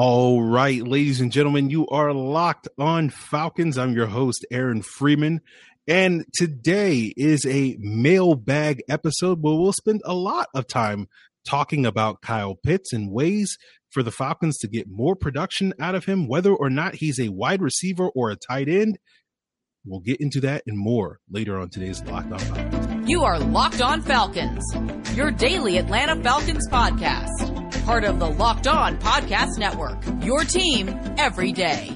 All right, ladies and gentlemen, you are locked on Falcons. I'm your host, Aaron Freeman. And today is a mailbag episode where we'll spend a lot of time talking about Kyle Pitts and ways for the Falcons to get more production out of him, whether or not he's a wide receiver or a tight end. We'll get into that and more later on today's Locked On Falcons. You are Locked On Falcons, your daily Atlanta Falcons podcast part of the Locked On Podcast Network. Your team every day.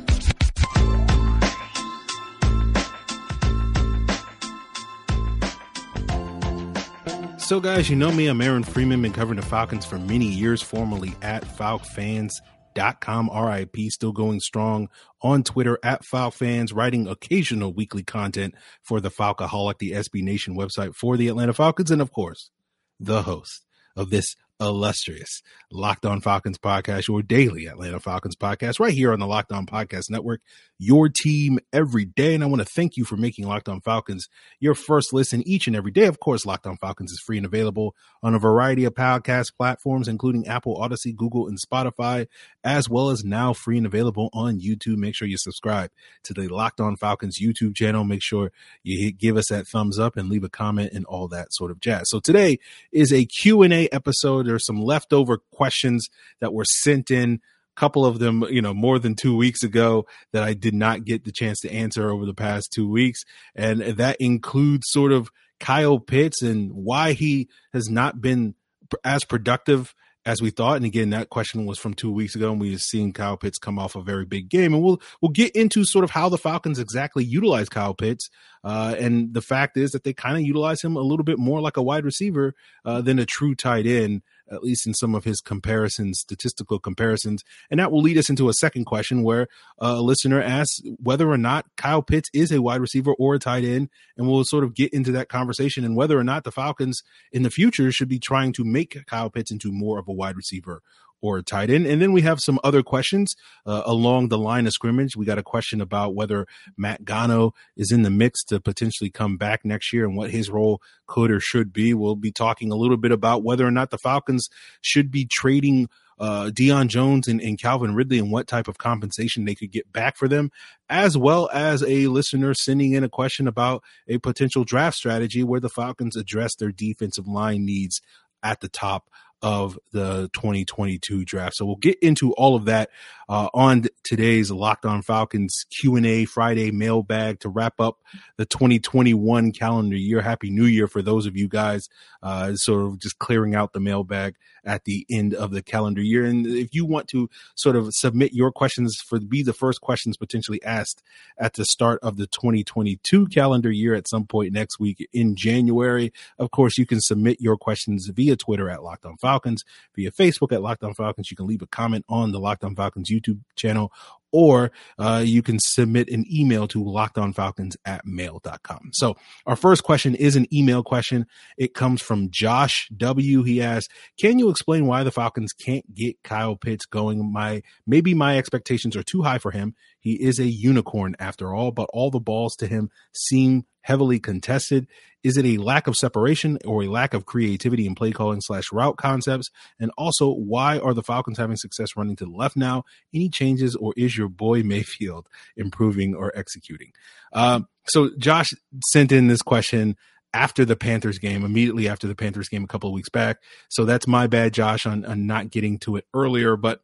So, guys, you know me. I'm Aaron Freeman, been covering the Falcons for many years, formerly at FalcFans.com, RIP, still going strong on Twitter at FalcFans, writing occasional weekly content for the Falcoholic, the SB Nation website for the Atlanta Falcons, and of course, the host of this illustrious Locked On Falcons podcast, your daily Atlanta Falcons podcast, right here on the Locked On Podcast Network, your team every day. And I want to thank you for making Locked On Falcons your first listen each and every day. Of course, Locked On Falcons is free and available on a variety of podcast platforms, including Apple, Odyssey, Google, and Spotify, as well as now free and available on YouTube. Make sure you subscribe to the Locked On Falcons YouTube channel. Make sure you give us that thumbs up and leave a comment and all that sort of jazz. So today is a Q&A episode there's some leftover questions that were sent in a couple of them, you know, more than two weeks ago that I did not get the chance to answer over the past two weeks. And that includes sort of Kyle Pitts and why he has not been as productive as we thought. And again, that question was from two weeks ago, and we've seen Kyle Pitts come off a very big game. And we'll we'll get into sort of how the Falcons exactly utilize Kyle Pitts. Uh, and the fact is that they kind of utilize him a little bit more like a wide receiver uh, than a true tight end at least in some of his comparisons, statistical comparisons. And that will lead us into a second question where uh, a listener asks whether or not Kyle Pitts is a wide receiver or a tight end. And we'll sort of get into that conversation and whether or not the Falcons in the future should be trying to make Kyle Pitts into more of a wide receiver or a tight end. And then we have some other questions uh, along the line of scrimmage. We got a question about whether Matt Gono is in the mix to potentially come back next year and what his role could or should be. We'll be talking a little bit about whether or not the Falcons should be trading uh, Deion Jones and, and, Calvin Ridley and what type of compensation they could get back for them, as well as a listener sending in a question about a potential draft strategy where the Falcons address their defensive line needs at the top of the 2022 draft. So we'll get into all of that uh, on today's Locked On Falcons Q&A Friday mailbag to wrap up the 2021 calendar year. Happy New Year for those of you guys. Uh, sort of just clearing out the mailbag at the end of the calendar year. And if you want to sort of submit your questions for be the first questions potentially asked at the start of the 2022 calendar year at some point next week in January, of course, you can submit your questions via Twitter at Locked On Falcons, via Facebook at Locked On Falcons. You can leave a comment on the Locked On Falcons YouTube YouTube channel, or uh, you can submit an email to lockedonfalcons at mail.com. So our first question is an email question. It comes from Josh W. He asks, can you explain why the Falcons can't get Kyle Pitts going? My, maybe my expectations are too high for him. He is a unicorn after all, but all the balls to him seem heavily contested. Is it a lack of separation or a lack of creativity in play calling slash route concepts? And also, why are the Falcons having success running to the left now? Any changes, or is your boy Mayfield improving or executing? Um, so, Josh sent in this question after the Panthers game, immediately after the Panthers game a couple of weeks back. So that's my bad, Josh, on, on not getting to it earlier. But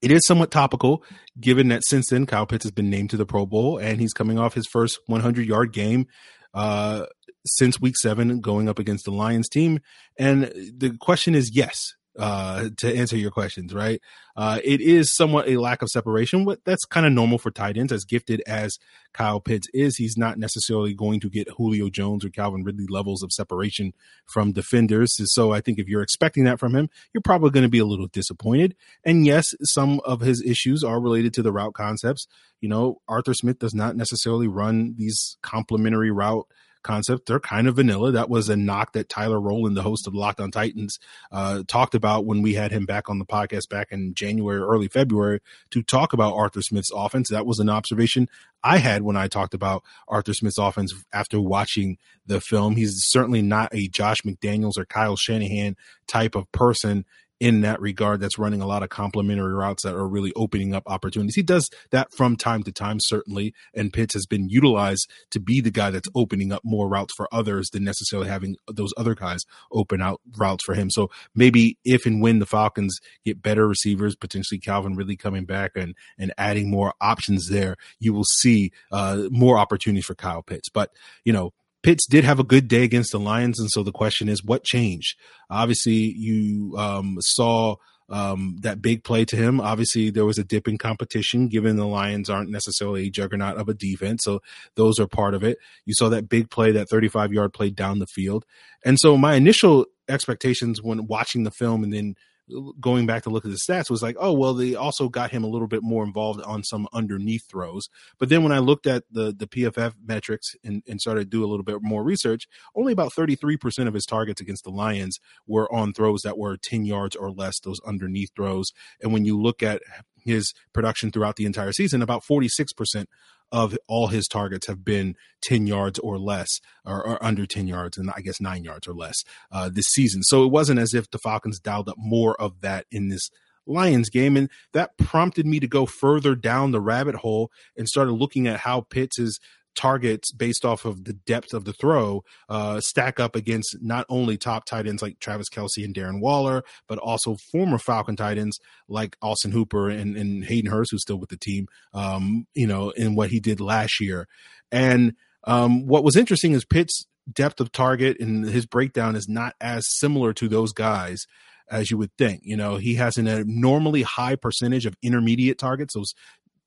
it is somewhat topical given that since then Kyle Pitts has been named to the Pro Bowl and he's coming off his first 100 yard game uh, since week seven going up against the Lions team. And the question is yes, uh, to answer your questions, right? Uh, it is somewhat a lack of separation. What that's kind of normal for tight ends, as gifted as Kyle Pitts is. He's not necessarily going to get Julio Jones or Calvin Ridley levels of separation from defenders. So I think if you're expecting that from him, you're probably going to be a little disappointed. And yes, some of his issues are related to the route concepts. You know, Arthur Smith does not necessarily run these complementary route concept. They're kind of vanilla. That was a knock that Tyler Rowland, the host of Locked on Titans, uh, talked about when we had him back on the podcast back in January, early February to talk about Arthur Smith's offense. That was an observation I had when I talked about Arthur Smith's offense after watching the film. He's certainly not a Josh McDaniels or Kyle Shanahan type of person in that regard that's running a lot of complementary routes that are really opening up opportunities. He does that from time to time, certainly, and Pitts has been utilized to be the guy that's opening up more routes for others than necessarily having those other guys open out routes for him. So maybe if and when the Falcons get better receivers, potentially Calvin Ridley coming back and and adding more options there, you will see uh, more opportunities for Kyle Pitts. But you know, Pitts did have a good day against the Lions, and so the question is, what changed? Obviously, you um, saw um, that big play to him. Obviously, there was a dip in competition, given the Lions aren't necessarily a juggernaut of a defense, so those are part of it. You saw that big play, that 35 yard play down the field, and so my initial expectations when watching the film and then going back to look at the stats was like, oh, well, they also got him a little bit more involved on some underneath throws. But then when I looked at the the PFF metrics and, and started to do a little bit more research, only about 33% of his targets against the Lions were on throws that were 10 yards or less, those underneath throws. And when you look at his production throughout the entire season, about 46% of all his targets have been 10 yards or less, or, or under 10 yards, and I guess nine yards or less uh, this season. So it wasn't as if the Falcons dialed up more of that in this Lions game. And that prompted me to go further down the rabbit hole and started looking at how Pitts is targets based off of the depth of the throw uh, stack up against not only top tight ends like Travis Kelce and Darren Waller, but also former Falcon tight ends like Austin Hooper and, and Hayden Hurst, who's still with the team, um, you know, in what he did last year. And um, what was interesting is Pitt's depth of target and his breakdown is not as similar to those guys as you would think. You know, he has an abnormally high percentage of intermediate targets, those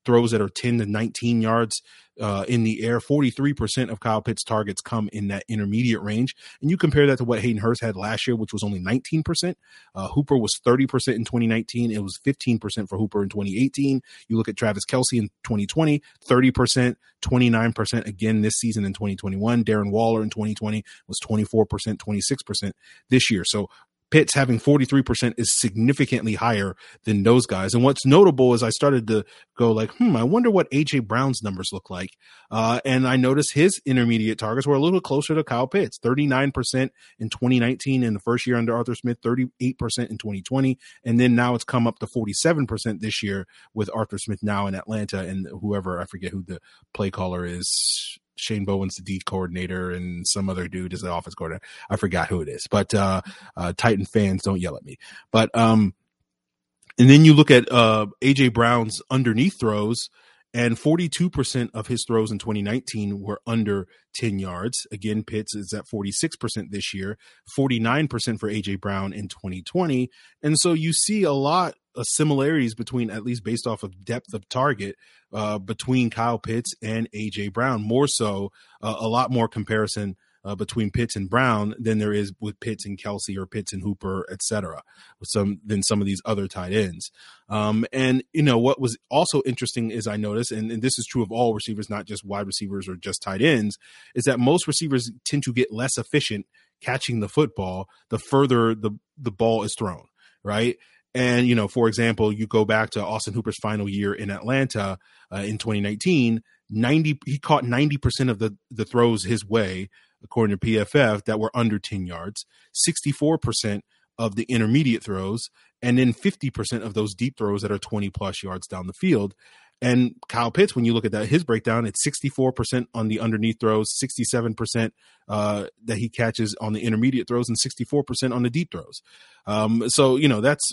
throws that are 10 to 19 yards uh, in the air. 43% of Kyle Pitts' targets come in that intermediate range. And you compare that to what Hayden Hurst had last year, which was only 19%. Uh, Hooper was 30% in 2019. It was 15% for Hooper in 2018. You look at Travis Kelce in 2020, 30%, 29% again this season in 2021. Darren Waller in 2020 was 24%, 26% this year. So Pitts having 43% is significantly higher than those guys. And what's notable is I started to go like, hmm, I wonder what AJ Brown's numbers look like. Uh, and I noticed his intermediate targets were a little closer to Kyle Pitts, 39% in 2019 in the first year under Arthur Smith, 38% in 2020. And then now it's come up to 47% this year with Arthur Smith now in Atlanta and whoever, I forget who the play caller is Shane Bowen's the D coordinator and some other dude is the office coordinator. I forgot who it is, but uh, uh, Titan fans don't yell at me. But um, and then you look at uh, AJ Brown's underneath throws, and 42% of his throws in 2019 were under 10 yards. Again, Pitts is at 46% this year, 49% for AJ Brown in 2020. And so you see a lot of similarities between, at least based off of depth of target, uh, between Kyle Pitts and AJ Brown. More so, uh, a lot more comparison uh, between Pitts and Brown than there is with Pitts and Kelce or Pitts and Hooper, et cetera, some than some of these other tight ends. Um, and you know what was also interesting is I noticed, and, and this is true of all receivers, not just wide receivers or just tight ends, is that most receivers tend to get less efficient catching the football the further the the ball is thrown, right? And you know, for example, you go back to Austin Hooper's final year in Atlanta uh, in 2019. 90 he caught 90% of the the throws his way according to PFF, that were under 10 yards, 64% of the intermediate throws, and then 50% of those deep throws that are 20 plus yards down the field. And Kyle Pitts, when you look at that, his breakdown, it's 64% on the underneath throws, 67% uh, that he catches on the intermediate throws, and 64% on the deep throws. Um, so, you know, that's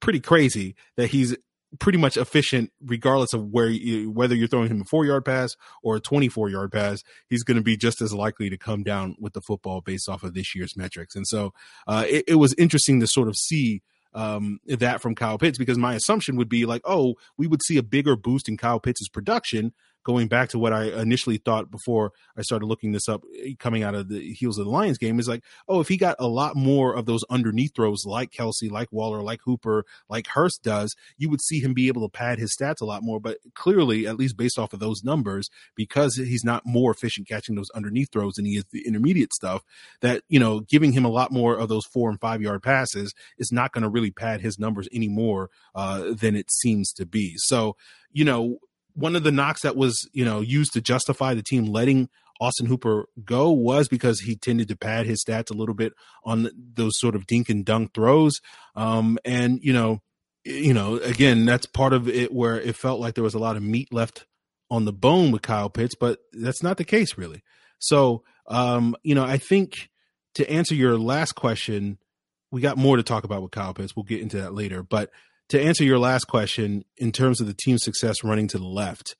pretty crazy that he's pretty much efficient regardless of where you, whether you're throwing him a four yard pass or a 24 yard pass he's going to be just as likely to come down with the football based off of this year's metrics. And so uh, it, it, was interesting to sort of see um, that from Kyle Pitts because my assumption would be like, oh, we would see a bigger boost in Kyle Pitts's production going back to what I initially thought before I started looking this up eh, coming out of the heels of the Lions game is like, oh, if he got a lot more of those underneath throws like Kelce, like Waller, like Hooper, like Hurst does, you would see him be able to pad his stats a lot more. But clearly, at least based off of those numbers, because he's not more efficient catching those underneath throws than he is the intermediate stuff, that, you know, giving him a lot more of those four and five yard passes is not going to really pad his numbers anymore uh, than it seems to be. So, you know, one of the knocks that was you know used to justify the team letting Austin Hooper go was because he tended to pad his stats a little bit on those sort of dink and dunk throws. Um, and you know, you know, again, that's part of it where it felt like there was a lot of meat left on the bone with Kyle Pitts, but that's not the case really. So, um, you know, I think to answer your last question, we got more to talk about with Kyle Pitts. We'll get into that later. But to answer your last question, in terms of the team's success running to the left,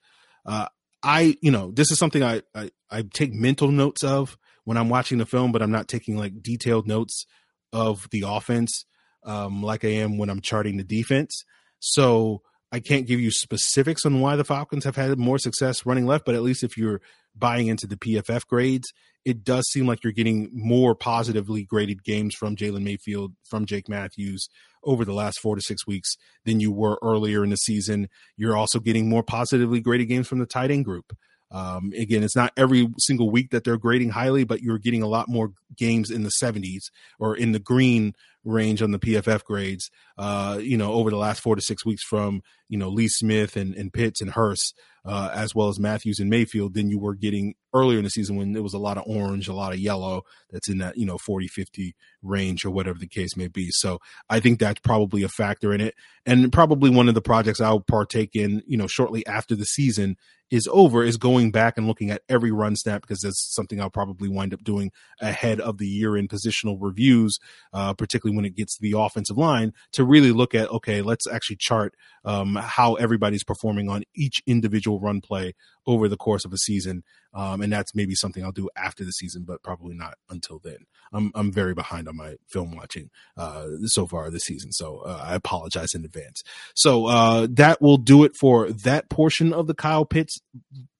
uh, I, you know, this is something I, I, I take mental notes of when I'm watching the film, but I'm not taking like detailed notes of the offense um, like I am when I'm charting the defense. So I can't give you specifics on why the Falcons have had more success running left, but at least if you're buying into the PFF grades, it does seem like you're getting more positively graded games from Jalen Mayfield, from Jake Matthews over the last four to six weeks than you were earlier in the season. You're also getting more positively graded games from the tight end group. Um, again, it's not every single week that they're grading highly, but you're getting a lot more games in the 70s or in the green range on the PFF grades, uh, you know, over the last four to six weeks from, you know, Lee Smith and, and Pitts and Hurst, uh, as well as Matthews and Mayfield than you were getting earlier in the season when it was a lot of orange, a lot of yellow that's in that, you know, 40, 50 range or whatever the case may be. So I think that's probably a factor in it. And probably one of the projects I'll partake in, you know, shortly after the season is over is going back and looking at every run snap because that's something I'll probably wind up doing ahead of the year in positional reviews, uh, particularly when it gets to the offensive line to really look at, okay, let's actually chart um, how everybody's performing on each individual run play over the course of a season. Um, and that's maybe something I'll do after the season, but probably not until then. I'm I'm very behind on my film watching uh, so far this season, so uh, I apologize in advance. So uh, that will do it for that portion of the Kyle Pitts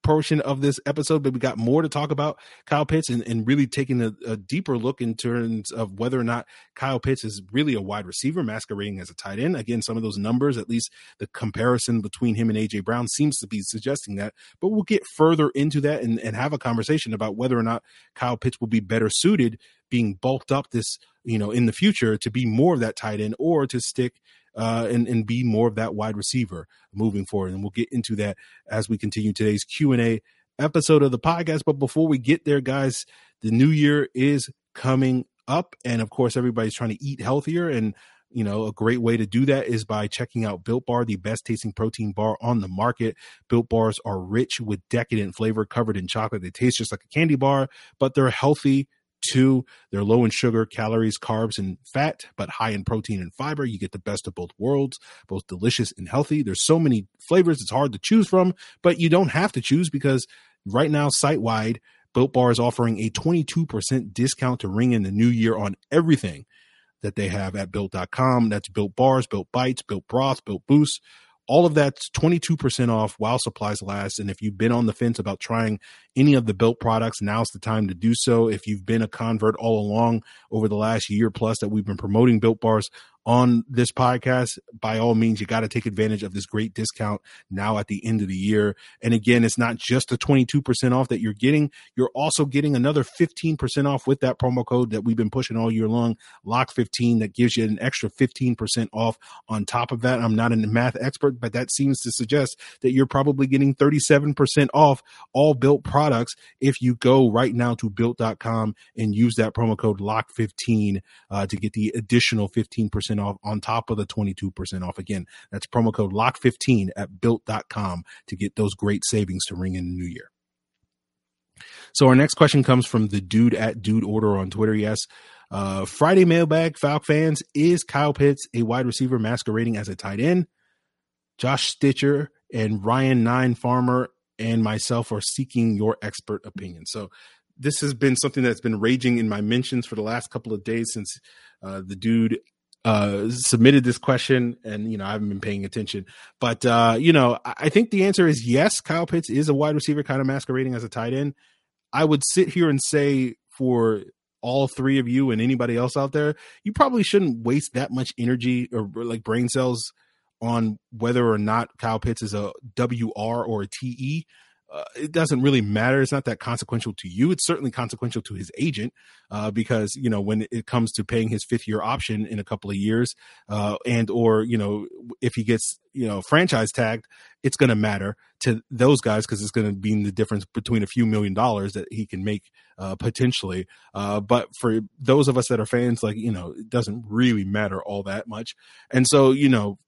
portion of this episode, but we got more to talk about Kyle Pitts and, and really taking a, a, deeper look in terms of whether or not Kyle Pitts is really a wide receiver masquerading as a tight end. Again, some of those numbers, at least the comparison between him and AJ Brown seems to be suggesting that, but we'll get further into that and, and have a conversation about whether or not Kyle Pitts will be better suited being bulked up this, you know, in the future to be more of that tight end or to stick uh, and and be more of that wide receiver moving forward. And we'll get into that as we continue today's Q and A episode of the podcast. But before we get there, guys, the new year is coming up, and of course, everybody's trying to eat healthier and. You know, a great way to do that is by checking out Built Bar, the best tasting protein bar on the market. Built Bars are rich with decadent flavor covered in chocolate. They taste just like a candy bar, but they're healthy Two, they're low in sugar, calories, carbs, and fat, but high in protein and fiber. You get the best of both worlds, both delicious and healthy. There's so many flavors, it's hard to choose from, but you don't have to choose because right now, site wide, Built Bar is offering a 22% discount to ring in the new year on everything that they have at built.com. That's built bars, built bites, built broth, built boosts all of that's 22% off while supplies last. And if you've been on the fence about trying any of the built products, now's the time to do so. If you've been a convert all along over the last year plus that we've been promoting built bars, on this podcast, by all means, you got to take advantage of this great discount now at the end of the year. And again, it's not just the 22% off that you're getting. You're also getting another 15% off with that promo code that we've been pushing all year long, locked15, that gives you an extra 15% off on top of that. I'm not a math expert, but that seems to suggest that you're probably getting 37% off all built products if you go right now to built.com and use that promo code locked15 uh, to get the additional 15% off on top of the 22% off. Again, that's promo code LOCKED15 at built.com to get those great savings to ring in the new year. So our next question comes from the dude at dude order on Twitter. Yes. Uh, Friday mailbag, Falc fans, is Kyle Pitts a wide receiver masquerading as a tight end? Josh Stitcher and Ryan Nine Farmer and myself are seeking your expert opinion. So this has been something that's been raging in my mentions for the last couple of days since uh, the dude uh, submitted this question, and you know I haven't been paying attention, but uh, you know I think the answer is yes. Kyle Pitts is a wide receiver, kind of masquerading as a tight end. I would sit here and say for all three of you and anybody else out there, you probably shouldn't waste that much energy or like brain cells on whether or not Kyle Pitts is a WR or a TE uh, it doesn't really matter. It's not that consequential to you. It's certainly consequential to his agent uh, because you know when it comes to paying his fifth year option in a couple of years, uh, and or you know if he gets you know franchise tagged, it's going to matter to those guys because it's going to be the difference between a few million dollars that he can make uh, potentially. Uh, but for those of us that are fans, like, you know, it doesn't really matter all that much. And so, you know,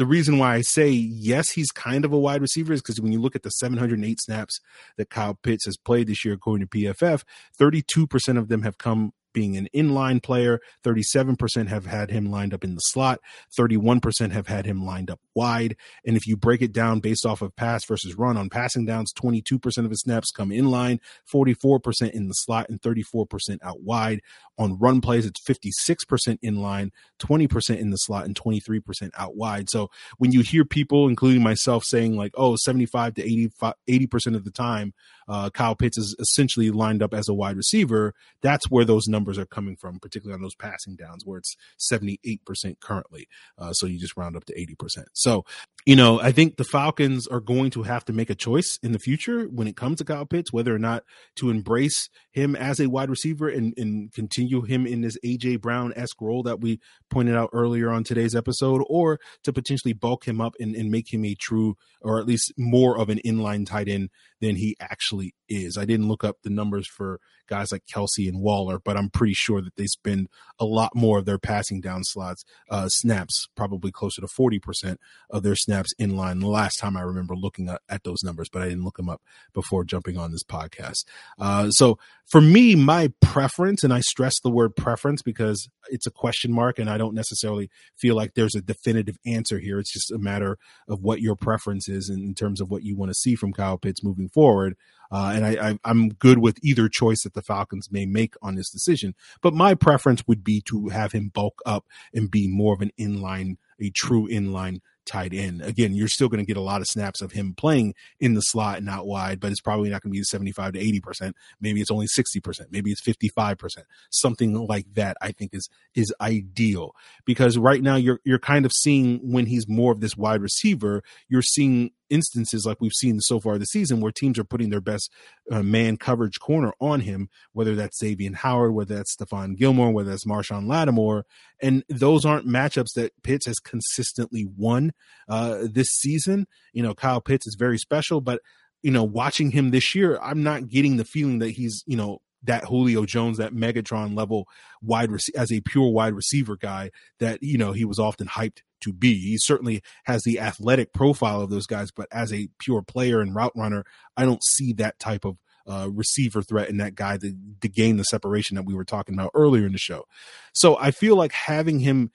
the reason why I say yes, he's kind of a wide receiver is because when you look at the 708 snaps that Kyle Pitts has played this year, according to PFF, 32% of them have come being an inline player. 37% have had him lined up in the slot. 31% have had him lined up wide. And if you break it down based off of pass versus run on passing downs, 22% of his snaps come in line, 44% in the slot, and 34% out wide. On run plays, it's 56% in line, 20% in the slot, and 23% out wide. So when you hear people, including myself, saying like, oh, 75 to 85, 80% of the time, uh, Kyle Pitts is essentially lined up as a wide receiver, that's where those numbers are coming from, particularly on those passing downs where it's 78% currently. Uh, so you just round up to 80%. So, you know, I think the Falcons are going to have to make a choice in the future when it comes to Kyle Pitts, whether or not to embrace him as a wide receiver and, and continue him in this AJ Brown esque role that we pointed out earlier on today's episode, or to potentially bulk him up and, and make him a true or at least more of an inline tight end than he actually is. I didn't look up the numbers for guys like Kelce and Waller, but I'm pretty sure that they spend a lot more of their passing down slots uh, snaps, probably closer to 40% of their snaps in line. The last time I remember looking at, at those numbers, but I didn't look them up before jumping on this podcast. Uh, so for me, my preference, and I stress the word preference because it's a question mark, and I don't necessarily feel like there's a definitive answer here. It's just a matter of what your preference is in, in terms of what you want to see from Kyle Pitts moving forward. Uh, and I, I, am good with either choice that the Falcons may make on this decision. But my preference would be to have him bulk up and be more of an inline, a true inline tight end. Again, you're still going to get a lot of snaps of him playing in the slot and out wide, but it's probably not going to be 75 to 80%. Maybe it's only 60%. Maybe it's 55%. Something like that I think is is ideal because right now you're you're kind of seeing when he's more of this wide receiver, you're seeing instances like we've seen so far this season where teams are putting their best uh, man coverage corner on him, whether that's Xavier Howard, whether that's Stephon Gilmore, whether that's Marshon Lattimore. And those aren't matchups that Pitts has consistently won uh, this season. You know, Kyle Pitts is very special, but, you know, watching him this year, I'm not getting the feeling that he's, you know, that Julio Jones, that Megatron level wide rec- as a pure wide receiver guy that you know he was often hyped to be. He certainly has the athletic profile of those guys, but as a pure player and route runner, I don't see that type of uh, receiver threat in that guy to, to gain the separation that we were talking about earlier in the show. So I feel like having him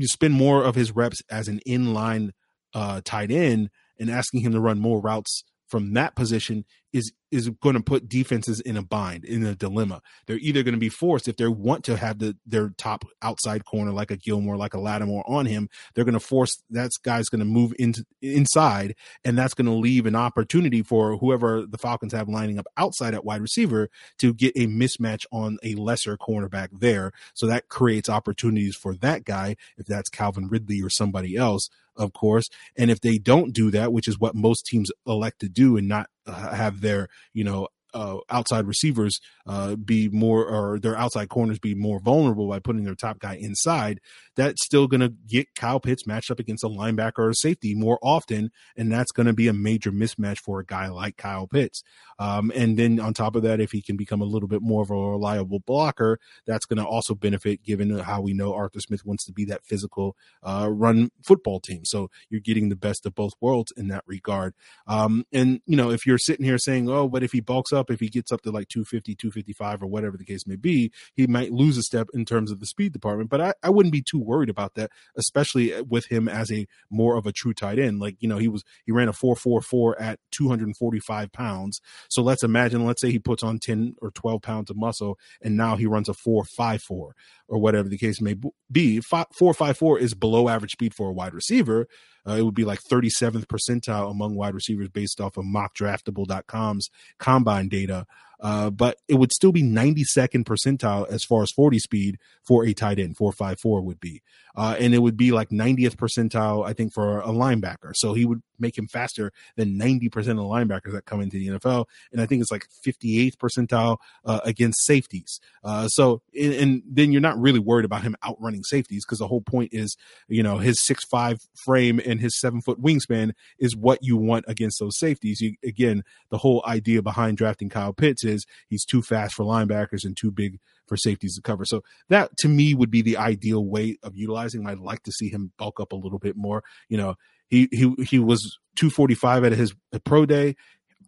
spend more of his reps as an inline uh, tight end and asking him to run more routes from that position is is going to put defenses in a bind, in a dilemma. They're either going to be forced if they want to have the their top outside corner like a Gilmore, like a Lattimore on him. They're going to force that guy's going to move into inside, and that's going to leave an opportunity for whoever the Falcons have lining up outside at wide receiver to get a mismatch on a lesser cornerback there. So that creates opportunities for that guy if that's Calvin Ridley or somebody else of course. And if they don't do that, which is what most teams elect to do and not uh, have their, you know, uh, outside receivers uh, be more or their outside corners be more vulnerable by putting their top guy inside, that's still going to get Kyle Pitts matched up against a linebacker or a safety more often, and that's going to be a major mismatch for a guy like Kyle Pitts. Um, and then on top of that, if he can become a little bit more of a reliable blocker, that's going to also benefit given how we know Arthur Smith wants to be that physical uh, run football team. So you're getting the best of both worlds in that regard. Um, and, you know, if you're sitting here saying, oh, but if he bulks up, if he gets up to like 250, 255, or whatever the case may be, he might lose a step in terms of the speed department. But I, I wouldn't be too worried about that, especially uh, with him as a more of a true tight end. Like, you know, he was, he ran a 444 at 245 pounds. So let's imagine, let's say he puts on 10 or 12 pounds of muscle and now he runs a 454 or whatever the case may be. 454 is below average speed for a wide receiver. Uh, it would be like 37th percentile among wide receivers based off of mockdraftable.com's combine data. Uh, but it would still be 92nd percentile as far as 40 speed for a tight end, 454 would be. Uh, and it would be like 90th percentile, I think, for a linebacker. So he would make him faster than 90% of the linebackers that come into the NFL. And I think it's like 58th percentile uh, against safeties. Uh, so, and, and, then you're not really worried about him outrunning safeties because the whole point is, you know, his six five frame and his seven foot wingspan is what you want against those safeties. You, again, the whole idea behind drafting Kyle Pitts is he's too fast for linebackers and too big for safeties to cover. So that to me would be the ideal way of utilizing. I'd like to see him bulk up a little bit more. You know, he he he was 245 at his pro day.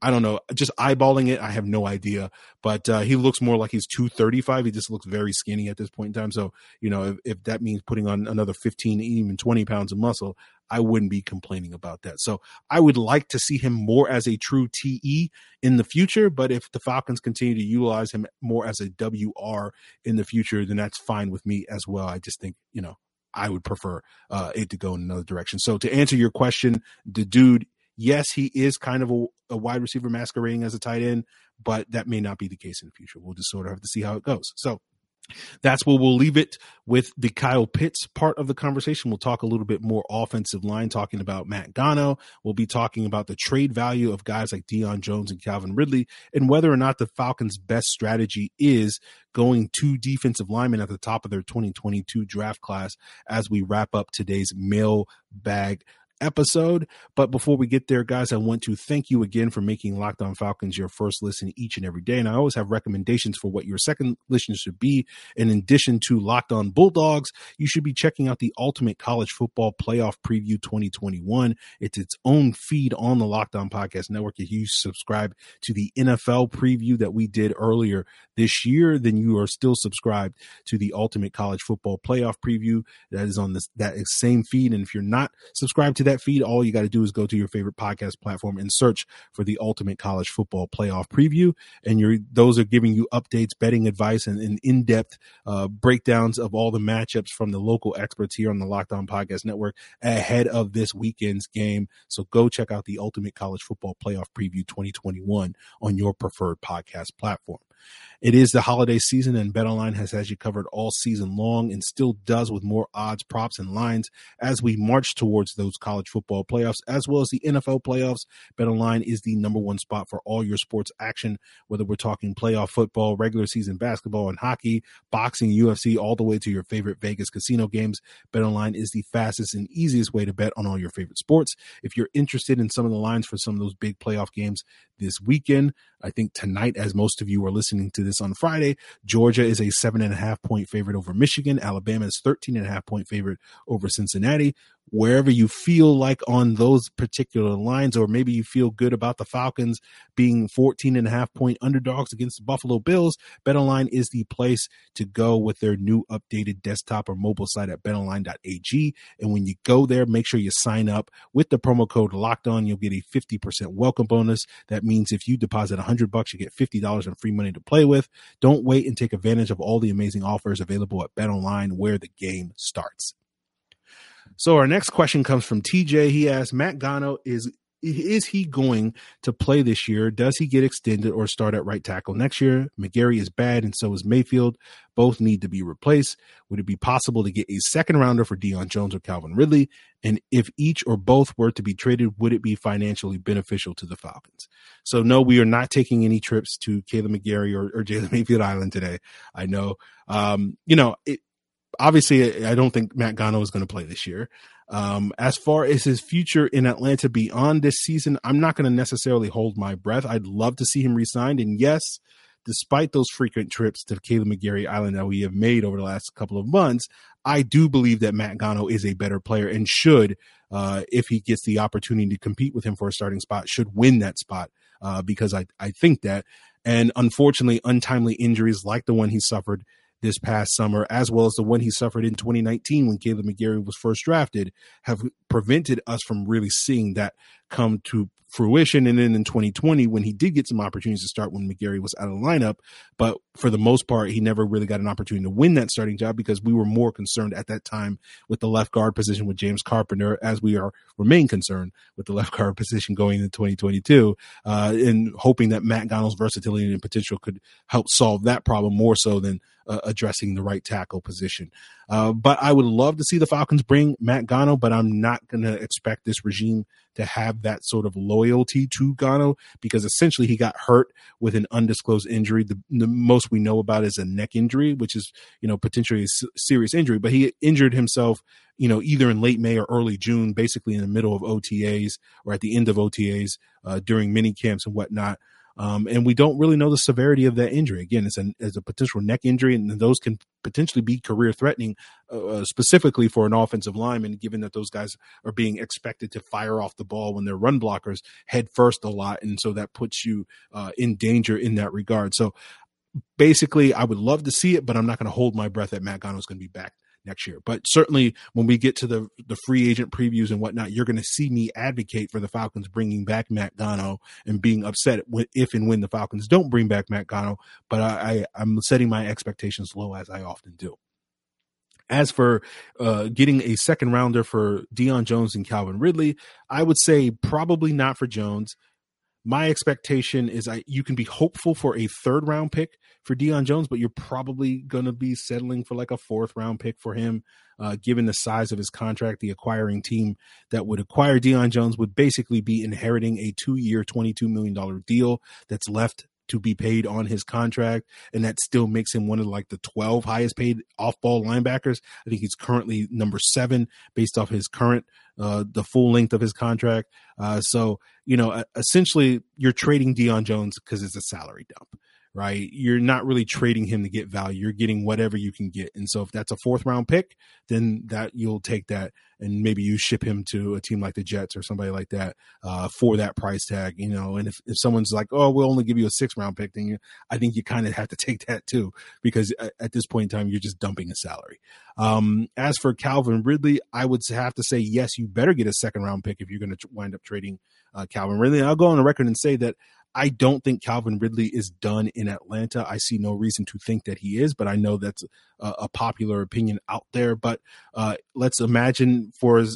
I don't know, just eyeballing it, I have no idea. But uh, he looks more like he's 235. He just looks very skinny at this point in time. So, you know, if, if that means putting on another 15, even 20 pounds of muscle, I wouldn't be complaining about that. So I would like to see him more as a true TE in the future. But if the Falcons continue to utilize him more as a WR in the future, then that's fine with me as well. I just think, you know, I would prefer uh, it to go in another direction. So to answer your question, the dude yes, he is kind of a, a, wide receiver masquerading as a tight end, but that may not be the case in the future. We'll just sort of have to see how it goes. So that's where we'll leave it with the Kyle Pitts part of the conversation. We'll talk a little bit more offensive line, talking about Matt Gono. We'll be talking about the trade value of guys like Deion Jones and Calvin Ridley and whether or not the Falcons' best strategy is going to defensive linemen at the top of their 2022 draft class as we wrap up today's mailbag episode. But before we get there, guys, I want to thank you again for making Locked On Falcons your first listen each and every day. And I always have recommendations for what your second listen should be. In addition to Locked On Bulldogs, you should be checking out the Ultimate College Football Playoff Preview 2021. It's its own feed on the Locked On Podcast Network. If you subscribe to the NFL preview that we did earlier this year, then you are still subscribed to the Ultimate College Football Playoff Preview that is on this that same feed. And if you're not subscribed to that feed, all you got to do is go to your favorite podcast platform and search for the Ultimate College Football Playoff Preview. And you those are giving you updates, betting advice, and, and in depth uh, breakdowns of all the matchups from the local experts here on the Locked On Podcast Network ahead of this weekend's game. So go check out the Ultimate College Football Playoff Preview 2021 on your preferred podcast platform. It is the holiday season, and BetOnline has had you covered all season long and still does with more odds, props, and lines as we march towards those college football playoffs as well as the NFL playoffs. BetOnline is the number one spot for all your sports action, whether we're talking playoff football, regular season basketball and hockey, boxing, UFC, all the way to your favorite Vegas casino games. BetOnline is the fastest and easiest way to bet on all your favorite sports. If you're interested in some of the lines for some of those big playoff games this weekend, I think tonight, as most of you are listening to this on Friday, Georgia is a seven and a half point favorite over Michigan. Alabama is 13 and a half point favorite over Cincinnati wherever you feel like on those particular lines, or maybe you feel good about the Falcons being 14 and a half point underdogs against the Buffalo Bills, BetOnline is the place to go with their new updated desktop or mobile site at betonline.ag. And when you go there, make sure you sign up with the promo code locked on. You'll get a 50% welcome bonus. That means if you deposit 100 bucks, you get $50 in free money to play with. Don't wait and take advantage of all the amazing offers available at BetOnline where the game starts. So our next question comes from TJ. He asks, Matt Gono is is he going to play this year? Does he get extended or start at right tackle next year? McGary is bad, and so is Mayfield. Both need to be replaced. Would it be possible to get a second rounder for Deion Jones or Calvin Ridley? And if each or both were to be traded, would it be financially beneficial to the Falcons? So no, we are not taking any trips to Kaleb McGary or, or Jalen Mayfield Island today. I know, um, you know, it, obviously, I don't think Matt Gono is going to play this year. Um, as far as his future in Atlanta beyond this season, I'm not going to necessarily hold my breath. I'd love to see him resigned. And yes, despite those frequent trips to Kaleb McGary Island that we have made over the last couple of months, I do believe that Matt Gono is a better player and should, uh, if he gets the opportunity to compete with him for a starting spot, should win that spot. Uh, because I, I think that, and unfortunately, untimely injuries like the one he suffered this past summer, as well as the one he suffered in 2019 when Kaleb McGary was first drafted, have prevented us from really seeing that come to fruition. And then in 2020, when he did get some opportunities to start when McGary was out of the lineup, but for the most part, he never really got an opportunity to win that starting job because we were more concerned at that time with the left guard position with James Carpenter, as we are remain concerned with the left guard position going into 2022, uh, and hoping that Matt Gono's versatility and potential could help solve that problem more so than uh, addressing the right tackle position. Uh, but I would love to see the Falcons bring Matt Gono, but I'm not going to expect this regime to have that sort of loyalty to Gono because essentially he got hurt with an undisclosed injury. The, the most we know about is a neck injury, which is, you know, potentially a serious injury, but he injured himself, you know, either in late May or early June, basically in the middle of OTAs or at the end of OTAs uh, during mini camps and whatnot. Um, and we don't really know the severity of that injury. Again, it's, an, it's a potential neck injury, and those can potentially be career threatening, uh, uh, specifically for an offensive lineman, given that those guys are being expected to fire off the ball when they're run blockers head first a lot. And so that puts you uh, in danger in that regard. So basically, I would love to see it, but I'm not going to hold my breath that Matt Gono is going to be back next year. But certainly when we get to the the free agent previews and whatnot, you're going to see me advocate for the Falcons bringing back Matt Gono and being upset if and when the Falcons don't bring back Matt Gono. But I, I am setting my expectations low as I often do. As for uh, getting a second rounder for Deion Jones and Calvin Ridley, I would say probably not for Jones my expectation is I you can be hopeful for a third round pick for Deion Jones, but you're probably going to be settling for like a fourth round pick for him, uh, given the size of his contract. The acquiring team that would acquire Deion Jones would basically be inheriting a two year, $22 million deal that's left to be paid on his contract, and that still makes him one of like the 12 highest paid off ball linebackers. I think he's currently number seven based off his current uh, the full length of his contract. Uh, so you know, essentially, you're trading Deion Jones because it's a salary dump right? You're not really trading him to get value. You're getting whatever you can get. And so if that's a fourth round pick, then that you'll take that and maybe you ship him to a team like the Jets or somebody like that uh, for that price tag, you know. And if, if someone's like, oh, we'll only give you a six round pick, then you, I think you kind of have to take that too, because at, at, this point in time, you're just dumping a salary. Um, as for Calvin Ridley, I would have to say, yes, you better get a second round pick if you're going to wind up trading uh, Calvin Ridley. I'll go on the record and say that I don't think Calvin Ridley is done in Atlanta. I see no reason to think that he is, but I know that's a, a popular opinion out there. But uh, let's imagine for a,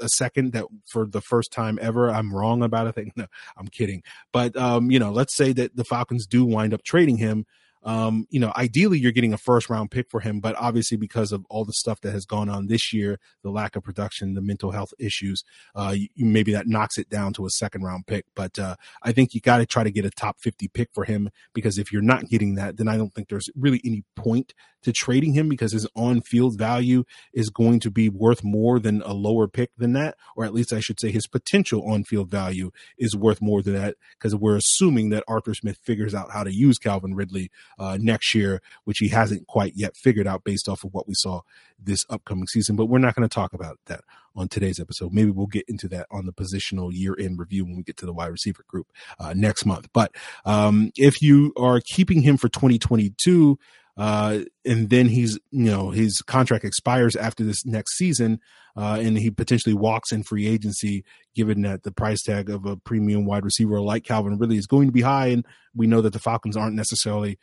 a, second that for the first time ever, I'm wrong about a thing. No, I'm kidding. But um, you know, let's say that the Falcons do wind up trading him um, you know, ideally you're getting a first round pick for him, but obviously because of all the stuff that has gone on this year, the lack of production, the mental health issues, uh, you, maybe that knocks it down to a second round pick. But uh, I think you got to try to get a top 50 pick for him because if you're not getting that, then I don't think there's really any point to trading him because his on field value is going to be worth more than a lower pick than that, or at least I should say his potential on field value is worth more than that because we're assuming that Arthur Smith figures out how to use Calvin Ridley uh, next year, which he hasn't quite yet figured out based off of what we saw this upcoming season. But we're not going to talk about that on today's episode. Maybe we'll get into that on the positional year end review when we get to the wide receiver group uh, next month. But um, if you are keeping him for 2022, uh, and then he's you know his contract expires after this next season, uh, and he potentially walks in free agency. Given that the price tag of a premium wide receiver like Calvin Ridley is going to be high, and we know that the Falcons aren't necessarily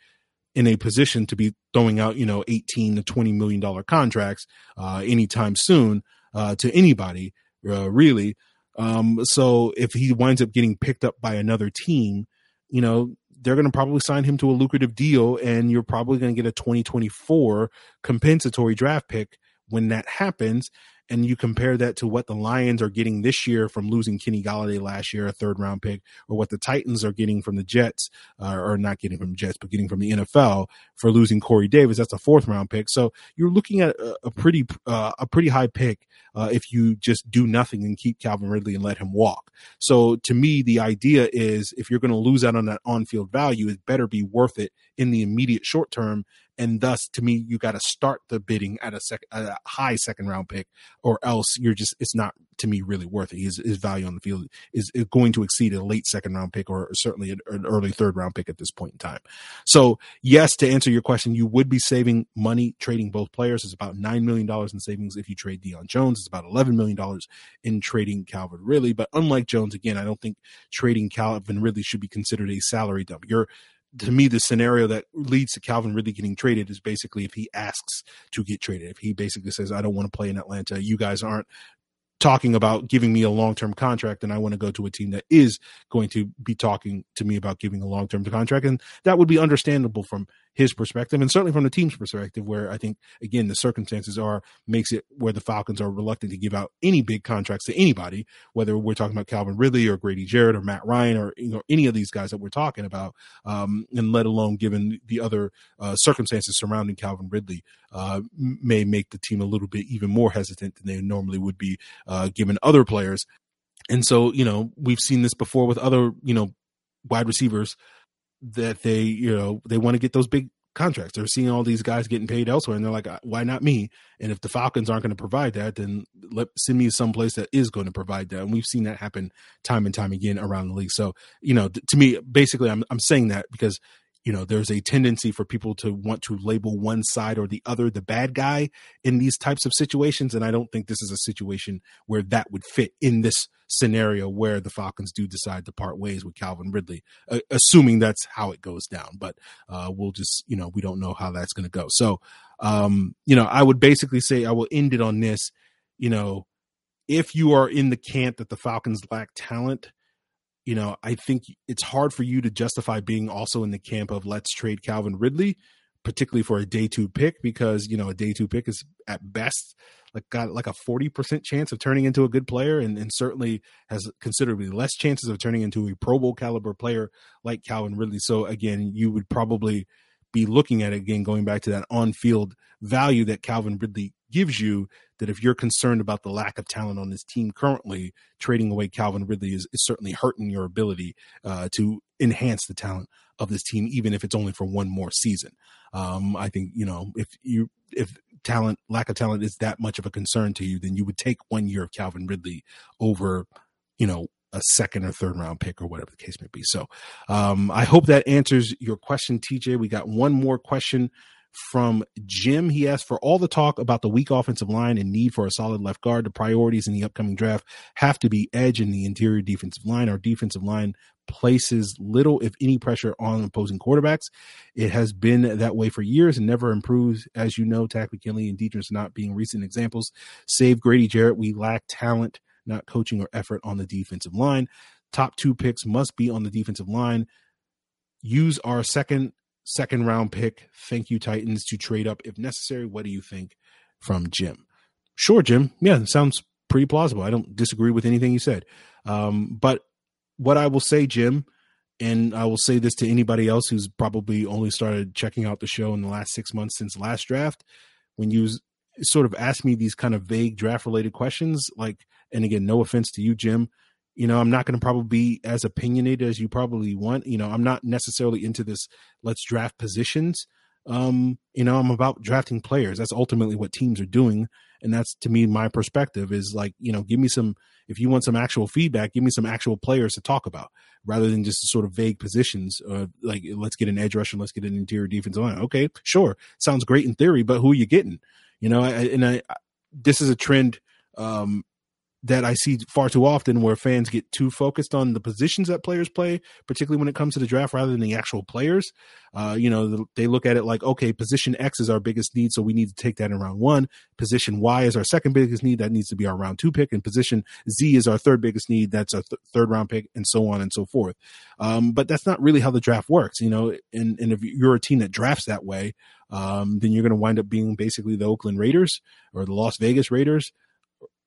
in a position to be throwing out, you know, 18 to 20 million dollar contracts uh, anytime soon uh, to anybody, uh, really. Um, so if he winds up getting picked up by another team, you know, they're going to probably sign him to a lucrative deal, and you're probably going to get a 2024 compensatory draft pick when that happens and you compare that to what the Lions are getting this year from losing Kenny Golladay last year, a third round pick, or what the Titans are getting from the Jets, uh, or not getting from Jets, but getting from the NFL for losing Corey Davis, that's a fourth round pick. So you're looking at a, a pretty uh, a pretty high pick uh, if you just do nothing and keep Calvin Ridley and let him walk. So to me, the idea is if you're going to lose out on that on field value, it better be worth it in the immediate short term and thus to me you got to start the bidding at a, sec, a high second round pick or else you're just it's not to me really worth it. His, his value on the field is, is going to exceed a late second round pick or certainly an, an early third round pick at this point in time. So yes to answer your question you would be saving money trading both players. It's about $9 million in savings if you trade Deion Jones. It's about $11 million in trading Calvin Ridley. But unlike Jones again I don't think trading Calvin Ridley should be considered a salary dump. You're to me, the scenario that leads to Calvin Ridley getting traded is basically if he asks to get traded. If he basically says, I don't want to play in Atlanta, you guys aren't talking about giving me a long term contract, and I want to go to a team that is going to be talking to me about giving a long term contract. And that would be understandable from his perspective and certainly from the team's perspective, where I think again the circumstances are makes it where the Falcons are reluctant to give out any big contracts to anybody, whether we're talking about Calvin Ridley or Grady Jarrett or Matt Ryan or you know any of these guys that we're talking about, um, and let alone given the other uh, circumstances surrounding Calvin Ridley, uh, may make the team a little bit even more hesitant than they normally would be, uh, given other players. And so, you know, we've seen this before with other, you know, wide receivers that they you know they want to get those big contracts. They're seeing all these guys getting paid elsewhere, and they're like, uh, "Why not me?" And if the Falcons aren't going to provide that, then let send me someplace that is going to provide that. And we've seen that happen time and time again around the league. So, you know, to me, basically, I'm I'm saying that because you know there's a tendency for people to want to label one side or the other the bad guy in these types of situations and i don't think this is a situation where that would fit in this scenario where the falcons do decide to part ways with calvin ridley uh, assuming that's how it goes down but uh, we'll just you know we don't know how that's going to go. So um, you know i would basically say i will end it on this. You know if you are in the camp that the falcons lack talent you know, I think it's hard for you to justify being also in the camp of let's trade Calvin Ridley, particularly for a day two pick, because you know a day two pick is at best like got like a forty percent chance of turning into a good player, and, and certainly has considerably less chances of turning into a Pro Bowl caliber player like Calvin Ridley. So again, you would probably be looking at it again, going back to that on field value that Calvin Ridley gives you. That if you're concerned about the lack of talent on this team currently, trading away Calvin Ridley is, is certainly hurting your ability uh, to enhance the talent of this team, even if it's only for one more season. Um, I think you know if you if talent lack of talent is that much of a concern to you, then you would take one year of Calvin Ridley over you know a second or third round pick or whatever the case may be. So um, I hope that answers your question, TJ. We got one more question from Jim. He asked for all the talk about the weak offensive line and need for a solid left guard. The priorities in the upcoming draft have to be edge in the interior defensive line. Our defensive line places little, if any, pressure on opposing quarterbacks. It has been that way for years and never improves. As you know, Takk McKinley and Deadrin Senat being recent examples. Save Grady Jarrett. We lack talent not coaching or effort on the defensive line. Top two picks must be on the defensive line. Use our second second round pick. Thank you, Titans, to trade up if necessary. What do you think from Jim? Sure, Jim. Yeah, sounds pretty plausible. I don't disagree with anything you said. Um, but what I will say, Jim, and I will say this to anybody else who's probably only started checking out the show in the last six months since last draft, when you sort of ask me these kind of vague draft related questions, like and again, no offense to you, Jim. You know, I'm not going to probably be as opinionated as you probably want. You know, I'm not necessarily into this let's draft positions. Um, you know, I'm about drafting players. That's ultimately what teams are doing. And that's to me, my perspective is like, you know, give me some, if you want some actual feedback, give me some actual players to talk about rather than just sort of vague positions. Uh, like, let's get an edge rusher, let's get an interior defensive line. Okay, sure. Sounds great in theory, but who are you getting? You know, I, and I, this is a trend um, that I see far too often where fans get too focused on the positions that players play, particularly when it comes to the draft rather than the actual players. Uh, you know, they look at it like, okay, position X is our biggest need, so we need to take that in round one. Position Y is our second biggest need, that needs to be our round two pick, and position Z is our third biggest need, that's our th- third round pick, and so on and so forth. Um, but that's not really how the draft works, you know. And, and if you're a team that drafts that way, um, then you're going to wind up being basically the Oakland Raiders or the Las Vegas Raiders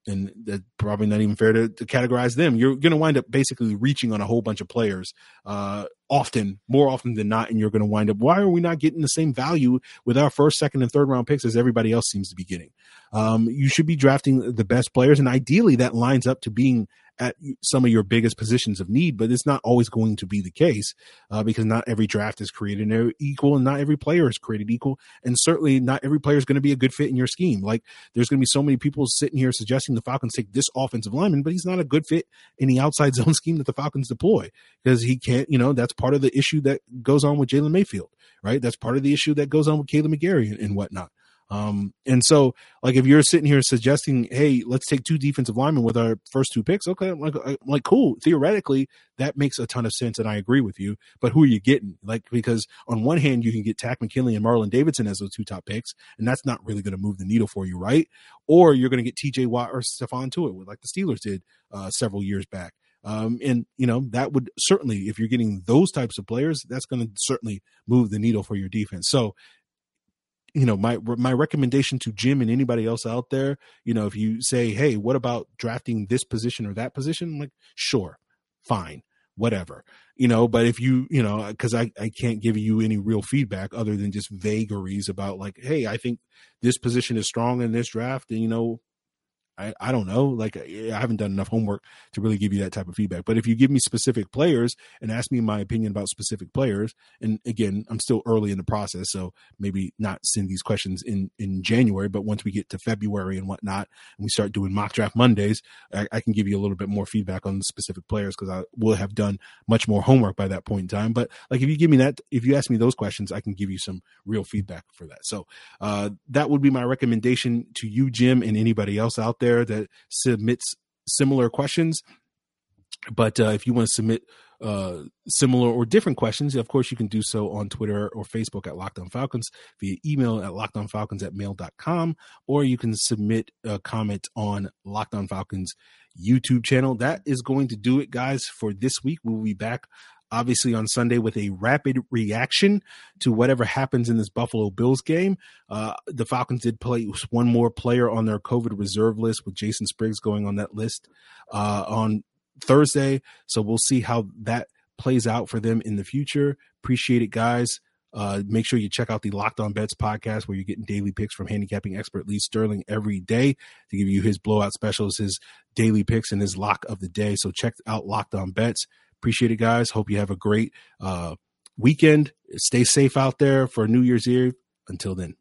and that's probably not even fair to, to categorize them. You're going to wind up basically reaching on a whole bunch of players, uh, often, more often than not, and you're going to wind up. Why are we not getting the same value with our first, second, and third round picks as everybody else seems to be getting? Um, you should be drafting the best players, and ideally, that lines up to being at some of your biggest positions of need, but it's not always going to be the case uh, because not every draft is created equal and not every player is created equal. And certainly not every player is going to be a good fit in your scheme. Like there's going to be so many people sitting here suggesting the Falcons take this offensive lineman, but he's not a good fit in the outside zone scheme that the Falcons deploy because he can't, you know, that's part of the issue that goes on with Jalen Mayfield, right? That's part of the issue that goes on with Kaleb McGary and, and whatnot. Um, and so, like, if you're sitting here suggesting, "Hey, let's take two defensive linemen with our first two picks," okay, I'm like, I'm like, cool. Theoretically, that makes a ton of sense, and I agree with you. But who are you getting? Like, because on one hand, you can get Takk McKinley and Marlon Davidson as those two top picks, and that's not really going to move the needle for you, right? Or you're going to get T.J. Watt or Stephon Tuitt, like the Steelers did uh, several years back. Um, and you know that would certainly, if you're getting those types of players, that's going to certainly move the needle for your defense. So, you know, my my recommendation to Jim and anybody else out there, you know, if you say, hey, what about drafting this position or that position? I'm like, sure, fine whatever you know but if you you know because I, I can't give you any real feedback other than just vagaries about like hey i think this position is strong in this draft and you know I, I don't know. Like I haven't done enough homework to really give you that type of feedback. But if you give me specific players and ask me my opinion about specific players, and again, I'm still early in the process, so maybe not send these questions in in January. But once we get to February and whatnot, and we start doing mock draft Mondays, I, I can give you a little bit more feedback on specific players because I will have done much more homework by that point in time. But like if you give me that, if you ask me those questions, I can give you some real feedback for that. So uh, that would be my recommendation to you, Jim, and anybody else out there there that submits similar questions. But uh, if you want to submit uh, similar or different questions, of course, you can do so on Twitter or Facebook at Locked On Falcons, via email at lockedonfalcons at mail.com, or you can submit a comment on Locked On Falcons YouTube channel. That is going to do it, guys, for this week. We'll be back obviously on Sunday with a rapid reaction to whatever happens in this Buffalo Bills game. Uh, the Falcons did play one more player on their COVID reserve list with Jason Spriggs going on that list uh, on Thursday. So we'll see how that plays out for them in the future. Appreciate it, guys. Uh, make sure you check out the Locked On Bets podcast where you're getting daily picks from handicapping expert Lee Sterling every day to give you his blowout specials, his daily picks, and his lock of the day. So check out Locked On Bets. Appreciate it, guys. Hope you have a great uh, weekend. Stay safe out there for New Year's Eve. Until then.